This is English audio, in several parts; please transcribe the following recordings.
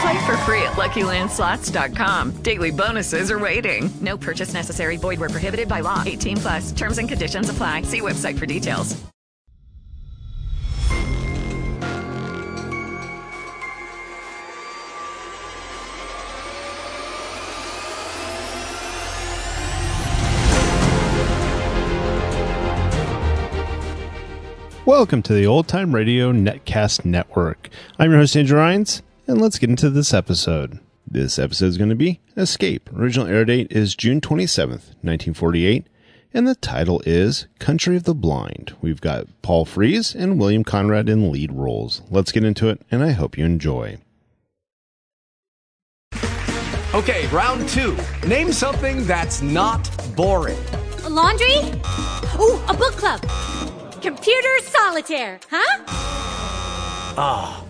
Play for free at LuckyLandSlots.com. Daily bonuses are waiting. No purchase necessary. Void where prohibited by law. 18 plus. Terms and conditions apply. See website for details. Welcome to the Old Time Radio Netcast Network. I'm your host, Andrew Rhynes, and let's get into this episode. This episode is going to be Escape. Original air date is June 27th, 1948, and the title is Country of the Blind. We've got Paul Frees and William Conrad in lead roles. Let's get into it, and I hope you enjoy. Okay, round two. Name something that's not boring. A laundry? Ooh, a book club. Computer solitaire, huh? Ah, oh,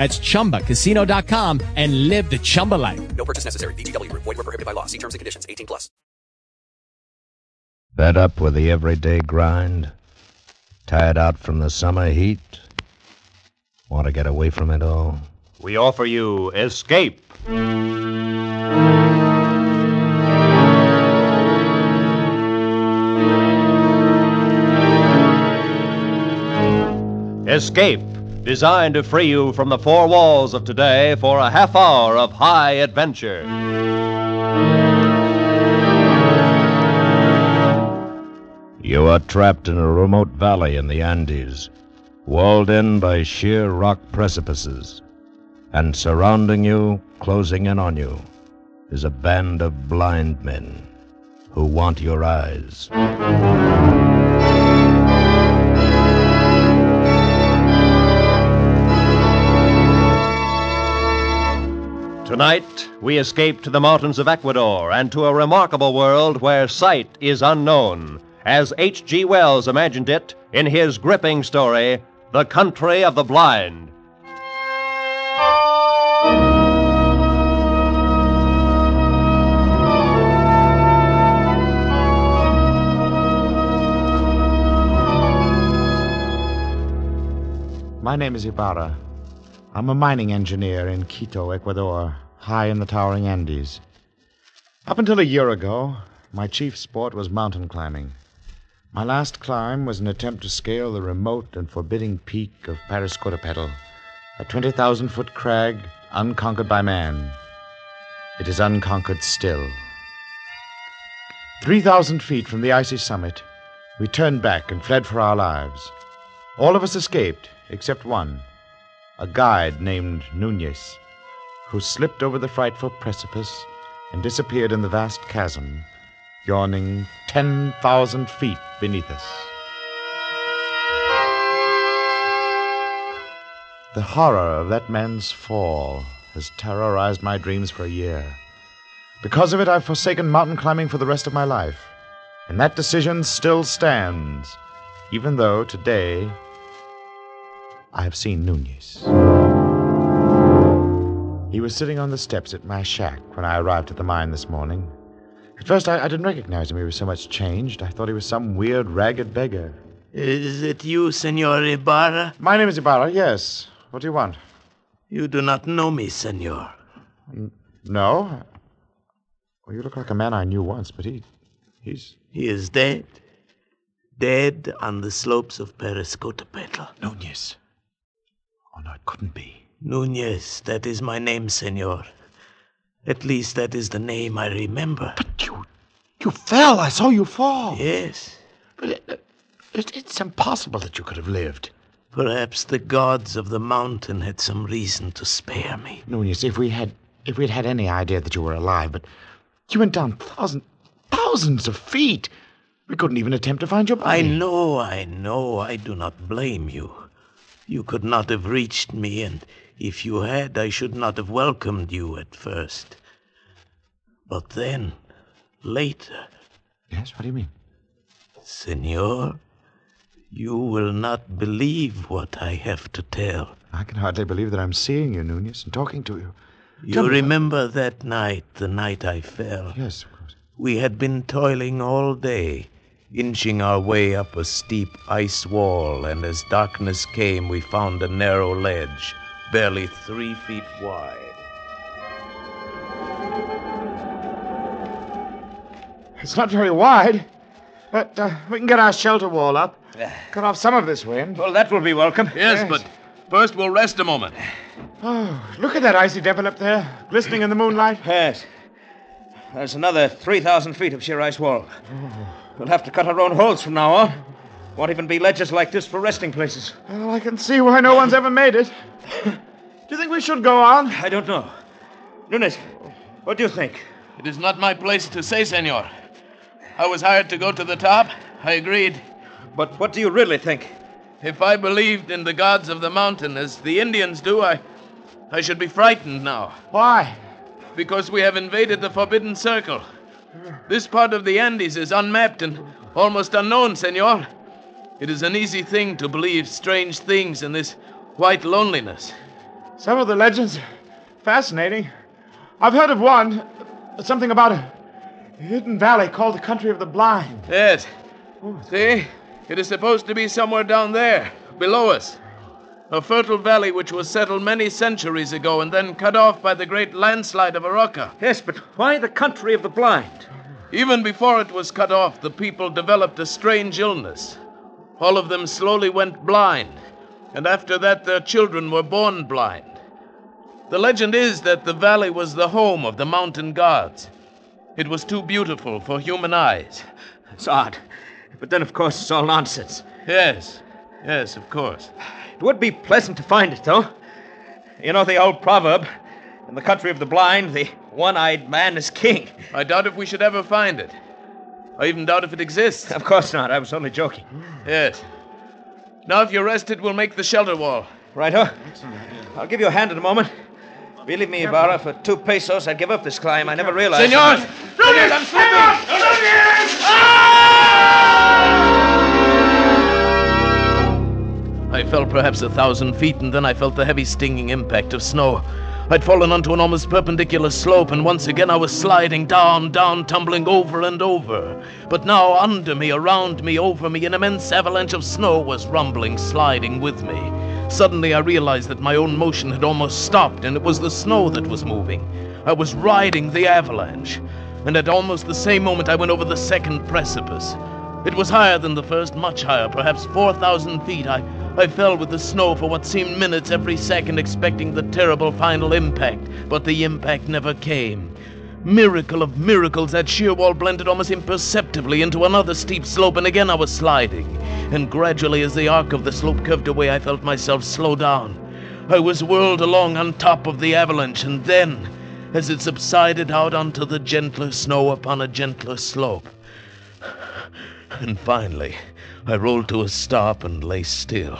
That's ChumbaCasino.com and live the Chumba life. No purchase necessary. VGW. Void were prohibited by law. See terms and conditions. 18 plus. Fed up with the everyday grind? Tired out from the summer heat? Want to get away from it all? We offer you Escape. Escape, designed to free you from the four walls of today for a half hour of high adventure. You are trapped in a remote valley in the Andes, walled in by sheer rock precipices, and surrounding you, closing in on you, is a band of blind men who want your eyes. Tonight, we escape to the mountains of Ecuador and to a remarkable world where sight is unknown, as H.G. Wells imagined it in his gripping story, The Country of the Blind. My name is Ibarra. I'm a mining engineer in Quito, Ecuador, high in the towering Andes. Up until a year ago, my chief sport was mountain climbing. My last climb was an attempt to scale the remote and forbidding peak of Parascotopetl, a 20,000 foot crag unconquered by man. It is unconquered still. 3,000 feet from the icy summit, we turned back and fled for our lives. All of us escaped, except one a guide named Nunez, who slipped over the frightful precipice and disappeared in the vast chasm, yawning 10,000 feet beneath us. The horror of that man's fall has terrorized my dreams for a year. Because of it, I've forsaken mountain climbing for the rest of my life. And that decision still stands, even though today I have seen Nunez. He was sitting on the steps at my shack when I arrived at the mine this morning. At first, I, I didn't recognize him. He was so much changed. I thought he was some weird, ragged beggar. Is it you, Senor Ibarra? My name is Ibarra, yes. What do you want? You do not know me, Senor. N- no? Well, you look like a man I knew once, but he. he's. He is dead. Dead on the slopes of Parascotopetl. Nunez. Oh, no, it couldn't be. Nunez, that is my name, Senor. At least that is the name I remember. But you. you fell. I saw you fall. Yes. But it, it, it's impossible that you could have lived. Perhaps the gods of the mountain had some reason to spare me. Nunez, if we had. if we'd had any idea that you were alive, but you went down thousands. thousands of feet. We couldn't even attempt to find your body. I know, I know. I do not blame you. You could not have reached me, and if you had, I should not have welcomed you at first. But then, later. Yes, what do you mean? Senor, you will not believe what I have to tell. I can hardly believe that I'm seeing you, Nunez, and talking to you. You remember that night, the night I fell? Yes, of course. We had been toiling all day, inching our way up a steep ice wall, and as darkness came, we found a narrow ledge, barely three feet wide. It's not very wide, but uh, we can get our shelter wall up. Cut off some of this wind. Well, that will be welcome. Yes, Yes. but first we'll rest a moment. Oh, look at that icy devil up there, glistening in the moonlight. Yes. There's another 3,000 feet of sheer ice wall. We'll have to cut our own holes from now on. Won't even be ledges like this for resting places. Well, I can see why no one's ever made it. Do you think we should go on? I don't know. Nunez, what do you think? It is not my place to say, senor. I was hired to go to the top. I agreed. But what do you really think? If I believed in the gods of the mountain as the Indians do, I I should be frightened now. Why? Because we have invaded the Forbidden Circle. This part of the Andes is unmapped and almost unknown, senor. It is an easy thing to believe strange things in this white loneliness. Some of the legends are fascinating. I've heard of one, something about a hidden valley called the Country of the Blind. Yes. See? It is supposed to be somewhere down there, below us. A fertile valley which was settled many centuries ago and then cut off by the great landslide of Araka. Yes, but why the country of the blind? Even before it was cut off, the people developed a strange illness. All of them slowly went blind, and after that, their children were born blind. The legend is that the valley was the home of the mountain gods. It was too beautiful for human eyes. It's odd. But then, of course, it's all nonsense. Yes, yes, of course. It would be pleasant to find it, though. You know the old proverb in the country of the blind, the one eyed man is king. I doubt if we should ever find it. I even doubt if it exists. Of course not. I was only joking. Yes. Now, if you're rested, we'll make the shelter wall. Right, huh? I'll give you a hand in a moment. Believe me, Ibarra, for two pesos, I'd give up this climb. I never realized. Senor! Senor, I'm slipping! I fell perhaps a thousand feet, and then I felt the heavy stinging impact of snow. I'd fallen onto an almost perpendicular slope, and once again I was sliding down, down, tumbling over and over. But now, under me, around me, over me, an immense avalanche of snow was rumbling, sliding with me. Suddenly, I realized that my own motion had almost stopped, and it was the snow that was moving. I was riding the avalanche. And at almost the same moment, I went over the second precipice. It was higher than the first, much higher, perhaps 4,000 feet. I, I fell with the snow for what seemed minutes every second, expecting the terrible final impact, but the impact never came. Miracle of miracles, that sheer wall blended almost imperceptibly into another steep slope, and again I was sliding. And gradually, as the arc of the slope curved away, I felt myself slow down. I was whirled along on top of the avalanche, and then, as it subsided out onto the gentler snow upon a gentler slope, and finally, I rolled to a stop and lay still.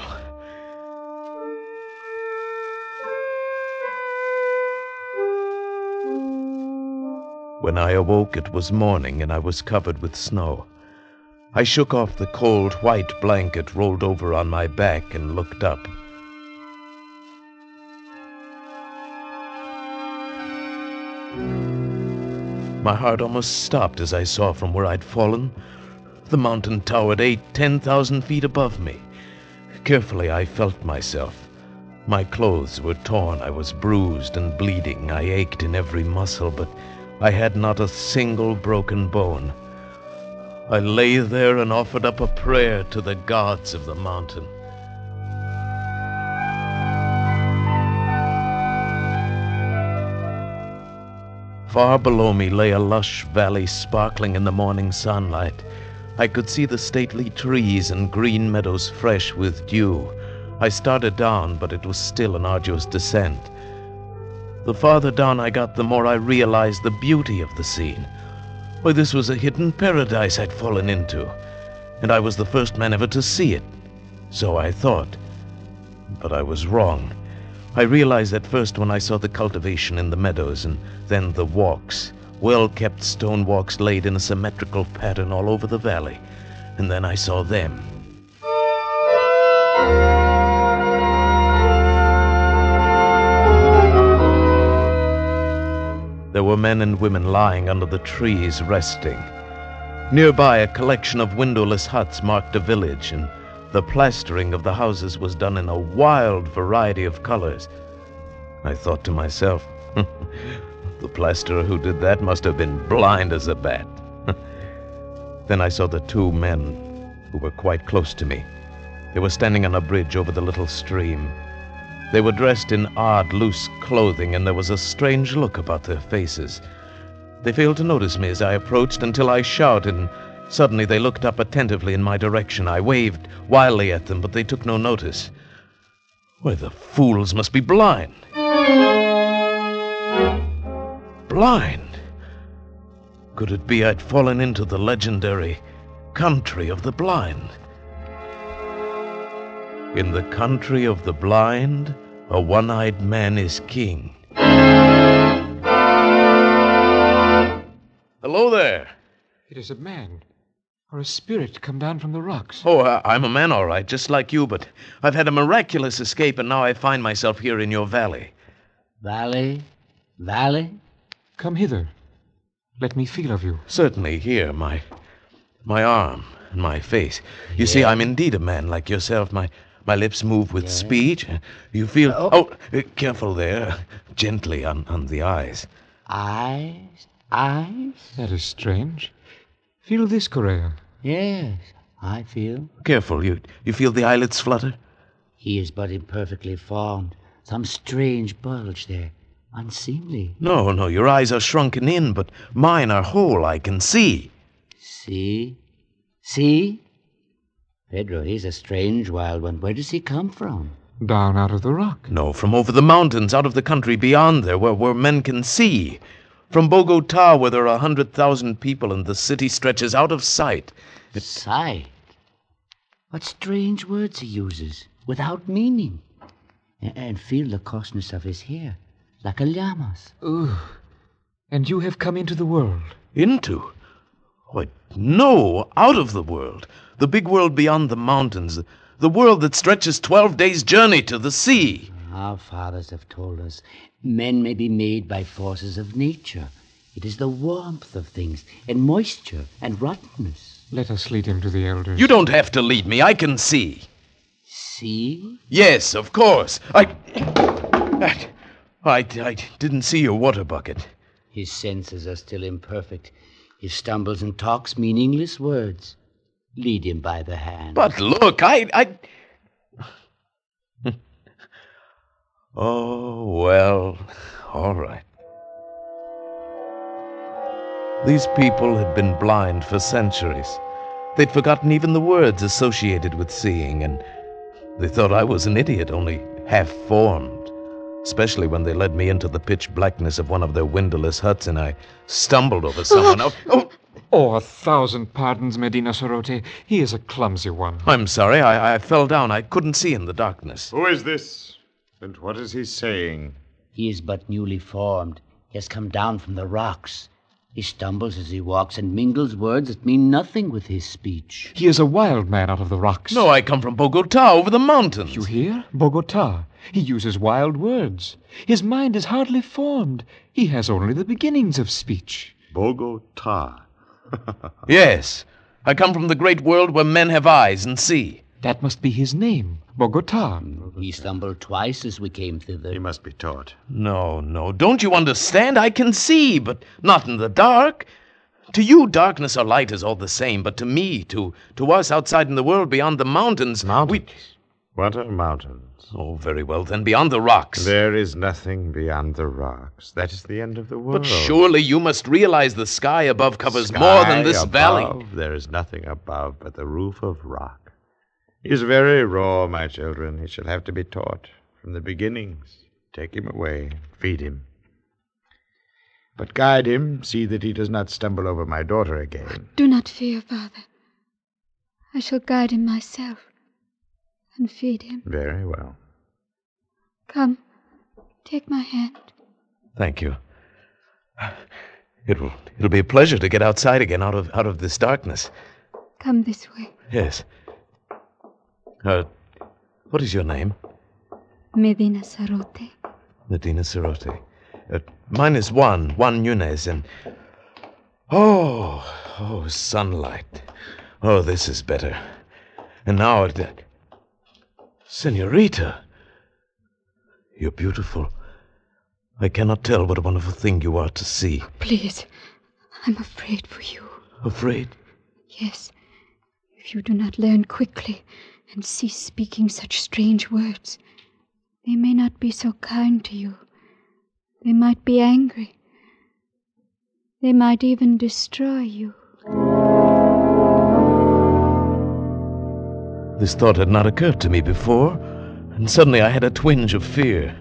When I awoke, it was morning and I was covered with snow. I shook off the cold, white blanket rolled over on my back and looked up. My heart almost stopped as I saw from where I'd fallen the mountain towered eight, ten thousand feet above me. Carefully, I felt myself. My clothes were torn. I was bruised and bleeding. I ached in every muscle, but I had not a single broken bone. I lay there and offered up a prayer to the gods of the mountain. Far below me lay a lush valley sparkling in the morning sunlight. I could see the stately trees and green meadows fresh with dew. I started down, but it was still an arduous descent. The farther down I got, the more I realized the beauty of the scene. Why, this was a hidden paradise I'd fallen into, and I was the first man ever to see it. So I thought. But I was wrong. I realized that first when I saw the cultivation in the meadows, and then the walks, well kept stone walks laid in a symmetrical pattern all over the valley. And then I saw them. There were men and women lying under the trees resting. Nearby, a collection of windowless huts marked a village, and the plastering of the houses was done in a wild variety of colors. I thought to myself, the plasterer who did that must have been blind as a bat. then I saw the two men who were quite close to me. They were standing on a bridge over the little stream. They were dressed in odd, loose clothing, and there was a strange look about their faces. They failed to notice me as I approached until I shouted, and suddenly they looked up attentively in my direction. I waved wildly at them, but they took no notice. Why, the fools must be blind. Blind? Could it be I'd fallen into the legendary country of the blind? In the country of the blind, a one eyed man is king. Hello there. It is a man, or a spirit come down from the rocks. Oh, I- I'm a man, all right, just like you, but I've had a miraculous escape, and now I find myself here in your valley. Valley? Valley? Come hither. Let me feel of you. Certainly, here, my my arm and my face. You see, I'm indeed a man like yourself. My my lips move with speech. You feel. Oh, uh, careful there. Gently on, on the eyes. Eyes? Eyes? That is strange. Feel this, Correa. Yes, I feel. Careful. You you feel the eyelids flutter? He is but imperfectly formed. Some strange bulge there. Unseemly. No, no, your eyes are shrunken in, but mine are whole. I can see. See? See? Pedro, he's a strange wild one. Where does he come from? Down out of the rock. No, from over the mountains, out of the country beyond there, where, where men can see. From Bogota, where there are a hundred thousand people and the city stretches out of sight. Sight? What strange words he uses, without meaning. And feel the coarseness of his hair, like a llama's. Ugh. And you have come into the world. Into? Why, no, out of the world. The big world beyond the mountains. The world that stretches twelve days' journey to the sea. Our fathers have told us men may be made by forces of nature. It is the warmth of things, and moisture, and rottenness. Let us lead him to the elders. You don't have to lead me. I can see. See? Yes, of course. I. I, I, didn't see your water bucket. His senses are still imperfect. He stumbles and talks meaningless words. Lead him by the hand. But look, I. I... oh, well, all right. These people had been blind for centuries. They'd forgotten even the words associated with seeing, and they thought I was an idiot, only half formed. Especially when they led me into the pitch blackness of one of their windowless huts and I stumbled over someone. Oh, oh, Oh, a thousand pardons, Medina Sarote. He is a clumsy one. I'm sorry, I, I fell down. I couldn't see in the darkness. Who is this? And what is he saying? He is but newly formed. He has come down from the rocks. He stumbles as he walks and mingles words that mean nothing with his speech. He is a wild man out of the rocks. No, I come from Bogota, over the mountains. You hear? Bogota. He uses wild words. His mind is hardly formed. He has only the beginnings of speech. Bogota. Yes. I come from the great world where men have eyes and see. That must be his name, Bogota. He stumbled twice as we came thither. He must be taught. No, no. Don't you understand? I can see, but not in the dark. To you, darkness or light is all the same, but to me, to to us outside in the world beyond the mountains, mountains. What are mountains? Oh, very well, then beyond the rocks. There is nothing beyond the rocks. That is the end of the world. But surely you must realize the sky above covers Sky more than this above, valley. There is nothing above but the roof of rock. He is very raw, my children. He shall have to be taught from the beginnings. Take him away, feed him. But guide him, see that he does not stumble over my daughter again. Do not fear, father. I shall guide him myself and feed him. Very well. Come, take my hand. Thank you. It'll it'll be a pleasure to get outside again out of out of this darkness. Come this way. Yes. Uh, what is your name? Medina Sarote. Medina Sarote. Uh, mine is Juan, Juan Nunez, and. Oh, oh, sunlight. Oh, this is better. And now it. Senorita! You're beautiful. I cannot tell what a wonderful thing you are to see. Please, I'm afraid for you. Afraid? Yes. If you do not learn quickly and cease speaking such strange words, they may not be so kind to you. They might be angry. They might even destroy you. This thought had not occurred to me before, and suddenly I had a twinge of fear.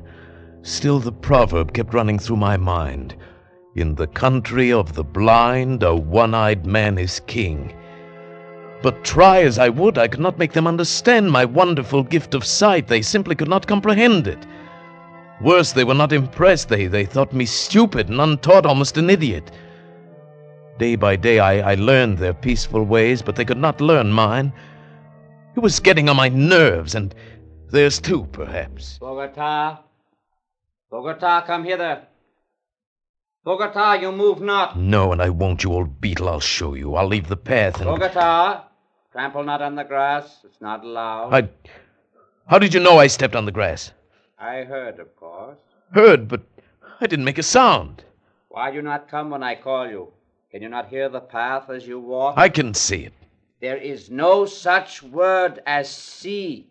Still, the proverb kept running through my mind In the country of the blind, a one eyed man is king. But try as I would, I could not make them understand my wonderful gift of sight. They simply could not comprehend it. Worse, they were not impressed. They, they thought me stupid and untaught, almost an idiot. Day by day, I, I learned their peaceful ways, but they could not learn mine. It was getting on my nerves, and theirs too, perhaps. Bogota. Bogota, come hither. Bogota, you move not. No, and I won't, you old beetle. I'll show you. I'll leave the path and. Bogota, trample not on the grass. It's not allowed. I. How did you know I stepped on the grass? I heard, of course. Heard, but I didn't make a sound. Why do you not come when I call you? Can you not hear the path as you walk? I can see it. There is no such word as see.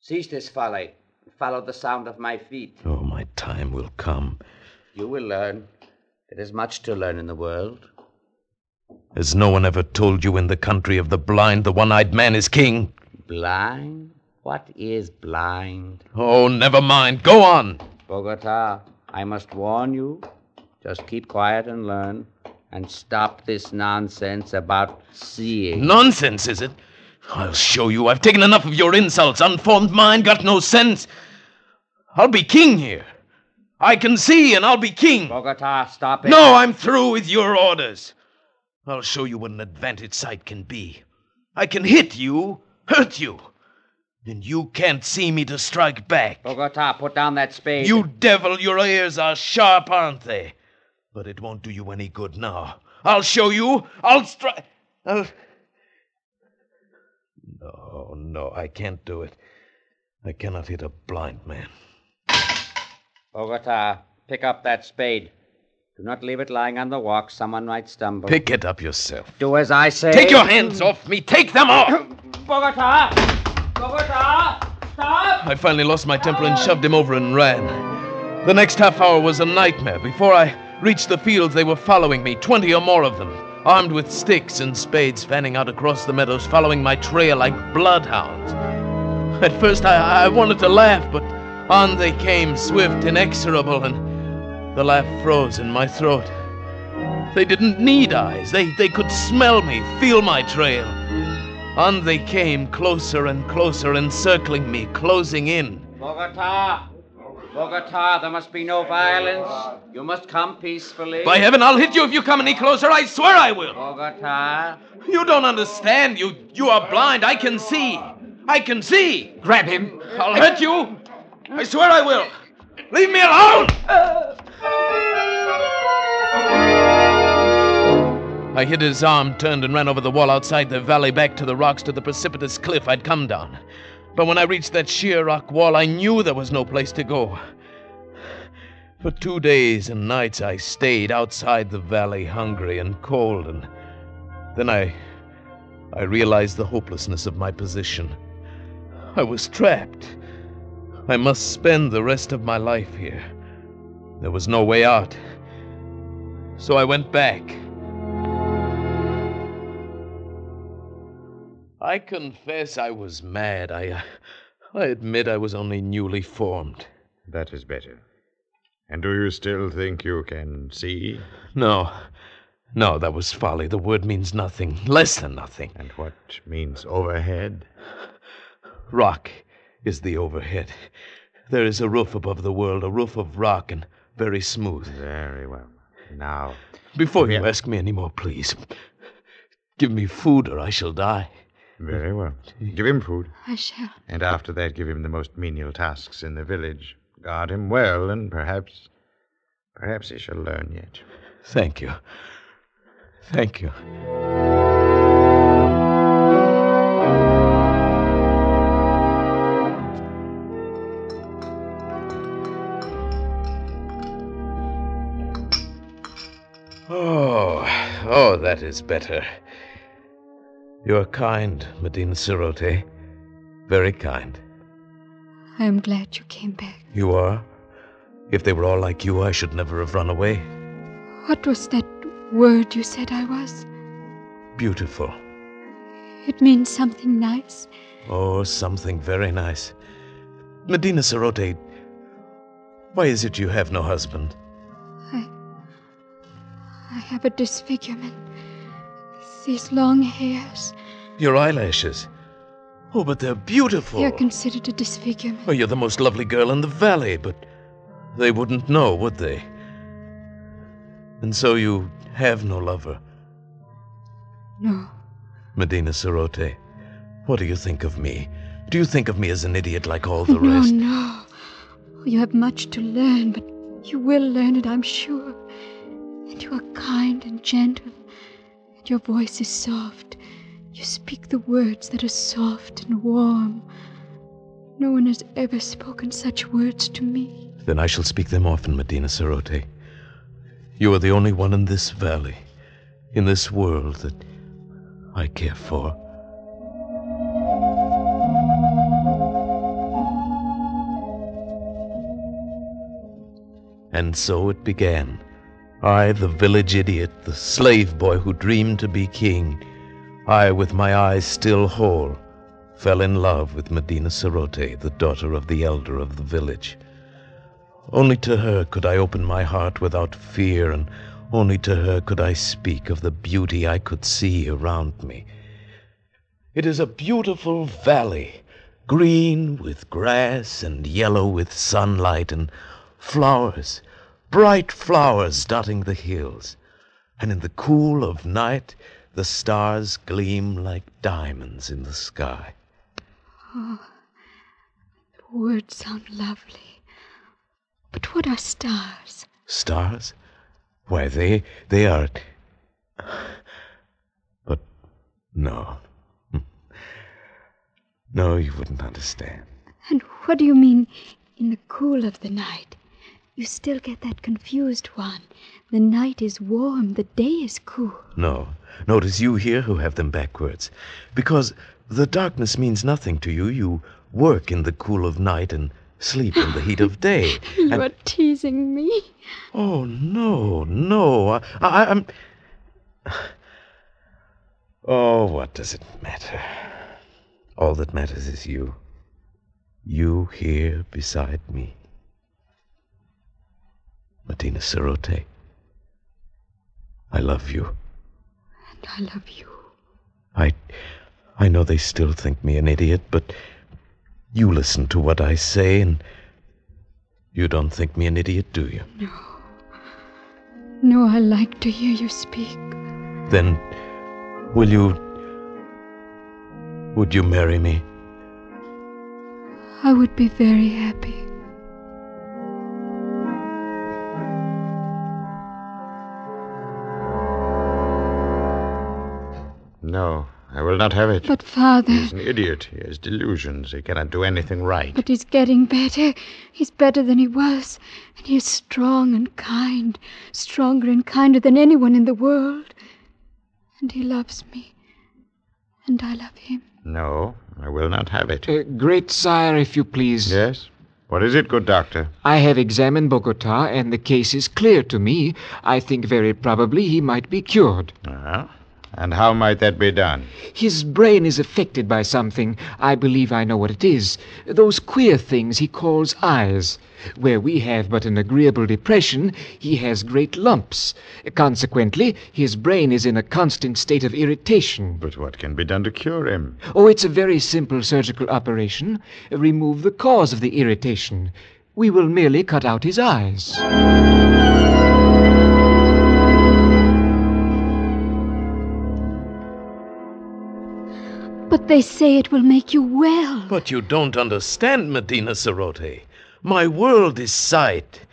Cease this folly and follow the sound of my feet. Oh, my time will come. You will learn. There is much to learn in the world. Has no one ever told you in the country of the blind the one eyed man is king? Blind? What is blind? Oh, never mind. Go on. Bogota, I must warn you. Just keep quiet and learn. And stop this nonsense about seeing. Nonsense, is it? I'll show you. I've taken enough of your insults. Unformed mind, got no sense. I'll be king here. I can see, and I'll be king. Bogota, stop it. No, I'm through with your orders. I'll show you what an advantage sight can be. I can hit you, hurt you, and you can't see me to strike back. Bogota, put down that spade. You devil, your ears are sharp, aren't they? But it won't do you any good now. I'll show you. I'll strike. I'll. No, no, I can't do it. I cannot hit a blind man. Bogota, pick up that spade. Do not leave it lying on the walk. Someone might stumble. Pick it up yourself. Do as I say. Take your hands off me. Take them off. Bogota! Bogota! Stop! I finally lost my temper and shoved him over and ran. The next half hour was a nightmare. Before I reached the fields, they were following me, twenty or more of them, armed with sticks and spades, fanning out across the meadows, following my trail like bloodhounds. At first, I, I wanted to laugh, but on they came, swift, inexorable, and the laugh froze in my throat. They didn't need eyes. They, they could smell me, feel my trail. On they came, closer and closer, encircling me, closing in. Bogota! Bogota, there must be no violence. You must come peacefully. By heaven, I'll hit you if you come any closer. I swear I will. Bogota. You don't understand. You you are blind. I can see. I can see. Grab him. I'll hurt you. I swear I will. Leave me alone. Uh. I hit his arm, turned, and ran over the wall outside the valley back to the rocks to the precipitous cliff I'd come down. But when I reached that sheer rock wall, I knew there was no place to go. For two days and nights I stayed outside the valley, hungry and cold, and then I. I realized the hopelessness of my position. I was trapped. I must spend the rest of my life here. There was no way out. So I went back. I confess I was mad. I. I admit I was only newly formed. That is better. And do you still think you can see? No. No, that was folly. The word means nothing. Less than nothing. And what means overhead? Rock is the overhead. There is a roof above the world, a roof of rock and very smooth. Very well. Now. Before you ask me any more, please, give me food or I shall die. Very mm. well. Give him food. I shall. And after that, give him the most menial tasks in the village. Guard him well, and perhaps. Perhaps he shall learn yet. Thank you. Thank you. Oh, oh, that is better. You are kind, Medina Sarote. Very kind. I am glad you came back. You are? If they were all like you, I should never have run away. What was that word you said I was? Beautiful. It means something nice. Oh, something very nice. Medina Sarote, why is it you have no husband? I. I have a disfigurement. These long hairs. Your eyelashes. Oh, but they're beautiful. They're considered a disfigurement. Oh, you're the most lovely girl in the valley, but they wouldn't know, would they? And so you have no lover. No. Medina Sarote, what do you think of me? Do you think of me as an idiot like all the no, rest? No, no. You have much to learn, but you will learn it, I'm sure. And you are kind and gentle, your voice is soft. You speak the words that are soft and warm. No one has ever spoken such words to me. Then I shall speak them often, Medina Sarote. You are the only one in this valley, in this world that I care for. And so it began. I, the village idiot, the slave boy who dreamed to be king, I, with my eyes still whole, fell in love with Medina Sarote, the daughter of the elder of the village. Only to her could I open my heart without fear, and only to her could I speak of the beauty I could see around me. It is a beautiful valley, green with grass and yellow with sunlight and flowers, bright flowers dotting the hills. And in the cool of night, the stars gleam like diamonds in the sky. Oh, the words sound lovely. But what are stars? Stars? Why, they they are. But no. No, you wouldn't understand. And what do you mean in the cool of the night? You still get that confused one. The night is warm, the day is cool. No. No, it is you here who have them backwards. Because the darkness means nothing to you. You work in the cool of night and sleep in the heat of day. you and... are teasing me. Oh, no, no. I, I, I'm. Oh, what does it matter? All that matters is you. You here beside me. Medina Sarote. I love you. And I love you. I. I know they still think me an idiot, but you listen to what I say, and you don't think me an idiot, do you? No. No, I like to hear you speak. Then, will you. Would you marry me? I would be very happy. Will not have it. But, Father. He is an idiot. He has delusions. He cannot do anything right. But he's getting better. He's better than he was. And he is strong and kind. Stronger and kinder than anyone in the world. And he loves me. And I love him. No, I will not have it. Uh, great sire, if you please. Yes? What is it, good doctor? I have examined Bogota, and the case is clear to me. I think very probably he might be cured. Uh-huh. And how might that be done? His brain is affected by something. I believe I know what it is. Those queer things he calls eyes. Where we have but an agreeable depression, he has great lumps. Consequently, his brain is in a constant state of irritation. But what can be done to cure him? Oh, it's a very simple surgical operation. Remove the cause of the irritation. We will merely cut out his eyes. But they say it will make you well. But you don't understand, Medina Sarote. My world is sight.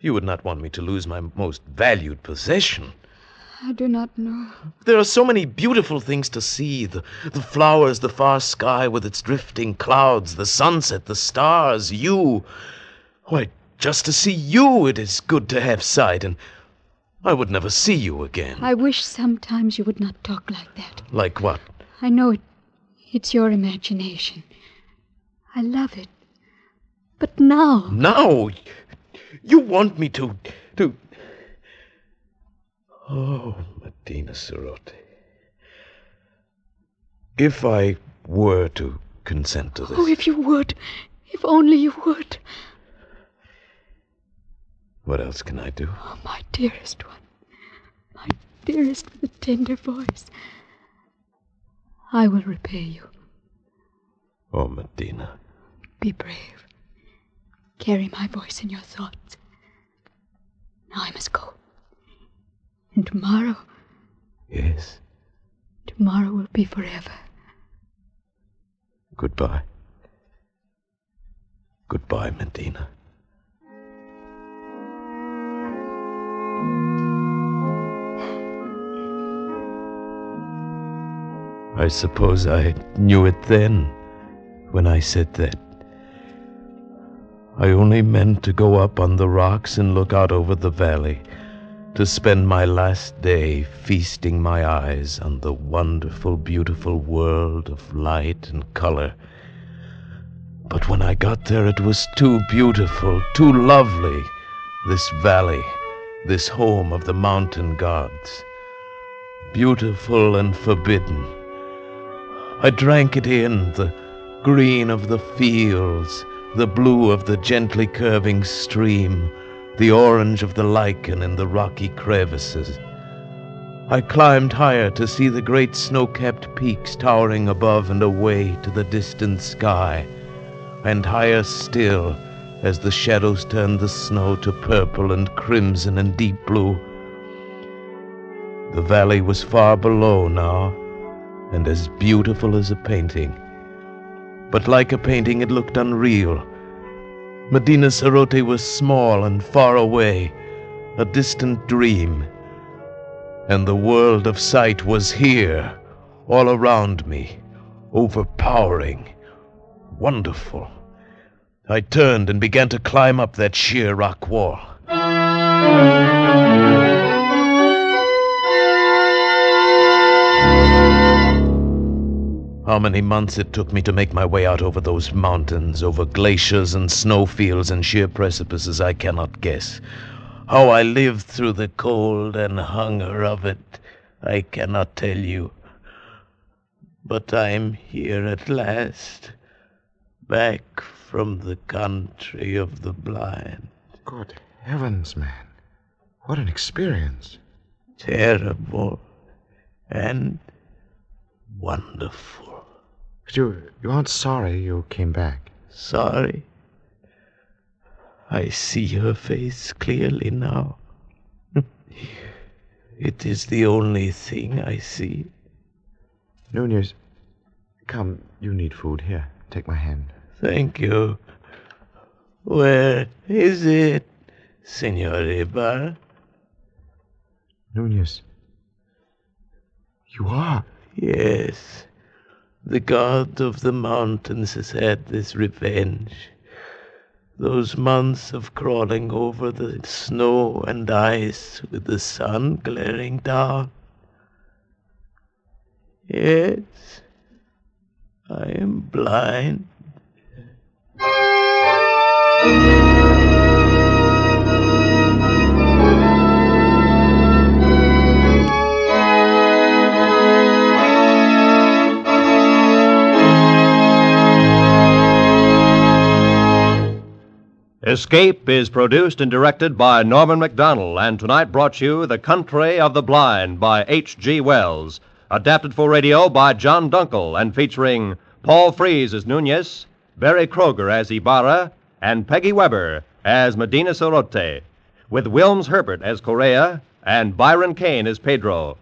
You would not want me to lose my most valued possession. I do not know. There are so many beautiful things to see the, the flowers, the far sky with its drifting clouds, the sunset, the stars, you. Why, just to see you, it is good to have sight, and I would never see you again. I wish sometimes you would not talk like that. Like what? I know it. It's your imagination. I love it. But now. Now? You want me to. to. Oh, Medina Sarote. If I were to consent to this. Oh, if you would. If only you would. What else can I do? Oh, my dearest one. My dearest with a tender voice. I will repay you. Oh, Medina. Be brave. Carry my voice in your thoughts. Now I must go. And tomorrow. Yes. Tomorrow will be forever. Goodbye. Goodbye, Medina. I suppose I knew it then when I said that. I only meant to go up on the rocks and look out over the valley, to spend my last day feasting my eyes on the wonderful, beautiful world of light and color. But when I got there, it was too beautiful, too lovely, this valley, this home of the mountain gods. Beautiful and forbidden. I drank it in, the green of the fields, the blue of the gently curving stream, the orange of the lichen in the rocky crevices. I climbed higher to see the great snow capped peaks towering above and away to the distant sky, and higher still as the shadows turned the snow to purple and crimson and deep blue. The valley was far below now, and as beautiful as a painting. But like a painting, it looked unreal. Medina Sarote was small and far away, a distant dream. And the world of sight was here, all around me, overpowering, wonderful. I turned and began to climb up that sheer rock wall. How many months it took me to make my way out over those mountains, over glaciers and snowfields and sheer precipices, I cannot guess. How I lived through the cold and hunger of it, I cannot tell you. But I'm here at last, back from the country of the blind. Good heavens, man. What an experience. Terrible and wonderful. But you, you aren't sorry you came back. Sorry. I see her face clearly now. it is the only thing I see. Nunez, come, you need food. Here, take my hand. Thank you. Where is it, Senor Ibar? Nunez. You are? Yes. The god of the mountains has had his revenge. Those months of crawling over the snow and ice with the sun glaring down. Yes, I am blind. Escape is produced and directed by Norman MacDonnell, and tonight brought you The Country of the Blind by H.G. Wells, adapted for radio by John Dunkel, and featuring Paul Frees as Nunez, Berry Kroeger as Ibarra, and Peggy Webber as Medina Sarote, with Wilms Herbert as Correa and Byron Kane as Pedro.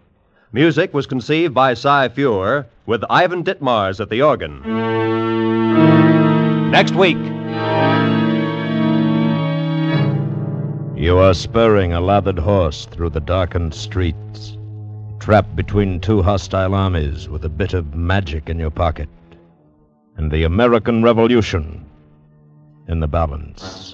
Music was conceived by Cy Feuer, with Ivan Ditmars at the organ. Next week. You are spurring a lathered horse through the darkened streets, trapped between two hostile armies with a bit of magic in your pocket, and the American Revolution in the balance.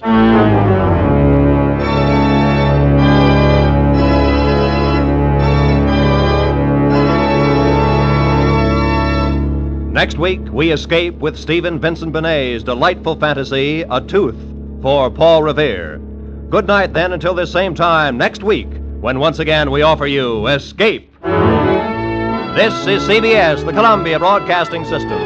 Next week, we escape with Stephen Vincent Benet's delightful fantasy, A Tooth, for Paul Revere. Good night, then, until this same time next week, when once again we offer you Escape. This is CBS, the Columbia Broadcasting System.